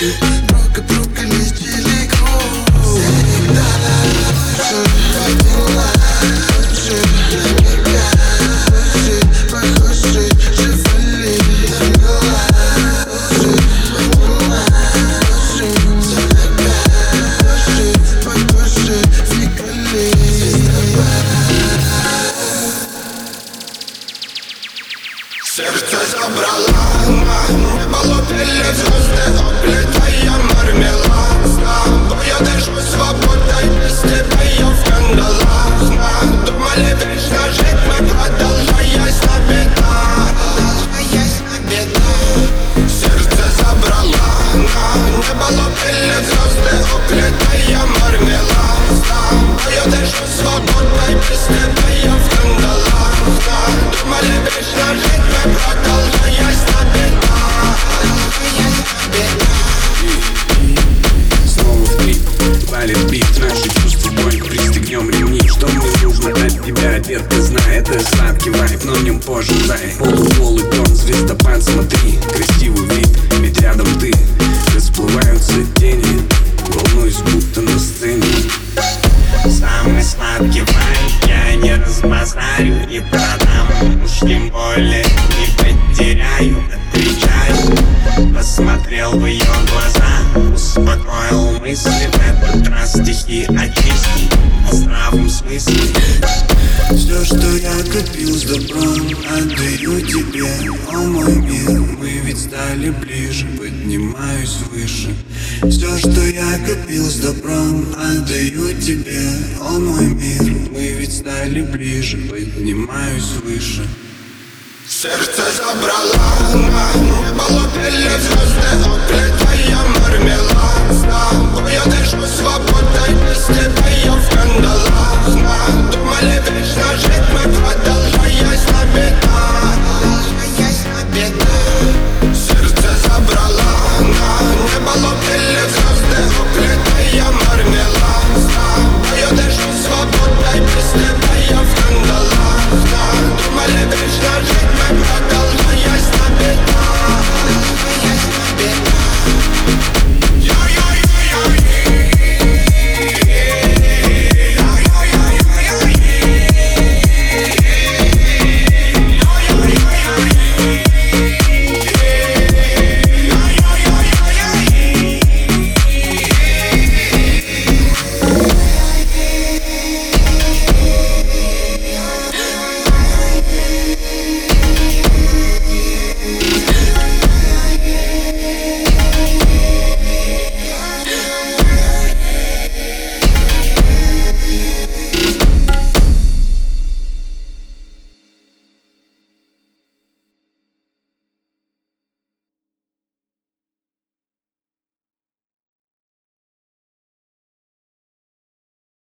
you. Бит Наши чувства боль, пристегнем ремни. Что мне нужно от тебя, детка, знай Это сладкий вайп, но в нем позже дай. Полуголый тон, звездопад, смотри Красивый вид, ведь рядом ты. Расплываются тени Волнуюсь, будто на сцене. Самый сладкий вайп я не разбазарю и продам. Уж тем более не потеряю, отвечаю. Посмотрел в ее глаза, успокоил мысли В этот раз стихи очисти, в здравом смысле. Все, что я копил с добром, отдаю тебе, о мой мир Мы ведь стали ближе, поднимаюсь выше. Все, что я копил с добром, отдаю тебе, о мой мир Мы ведь стали ближе, поднимаюсь выше. Сердце забрала на небо пели звезды Оплетая мармелад небо пели звезды Оплетая мармелад тобой я дышу свободой Без в кандалах Думали вечно жить мы Продолжаясь на беда Продолжаясь на беда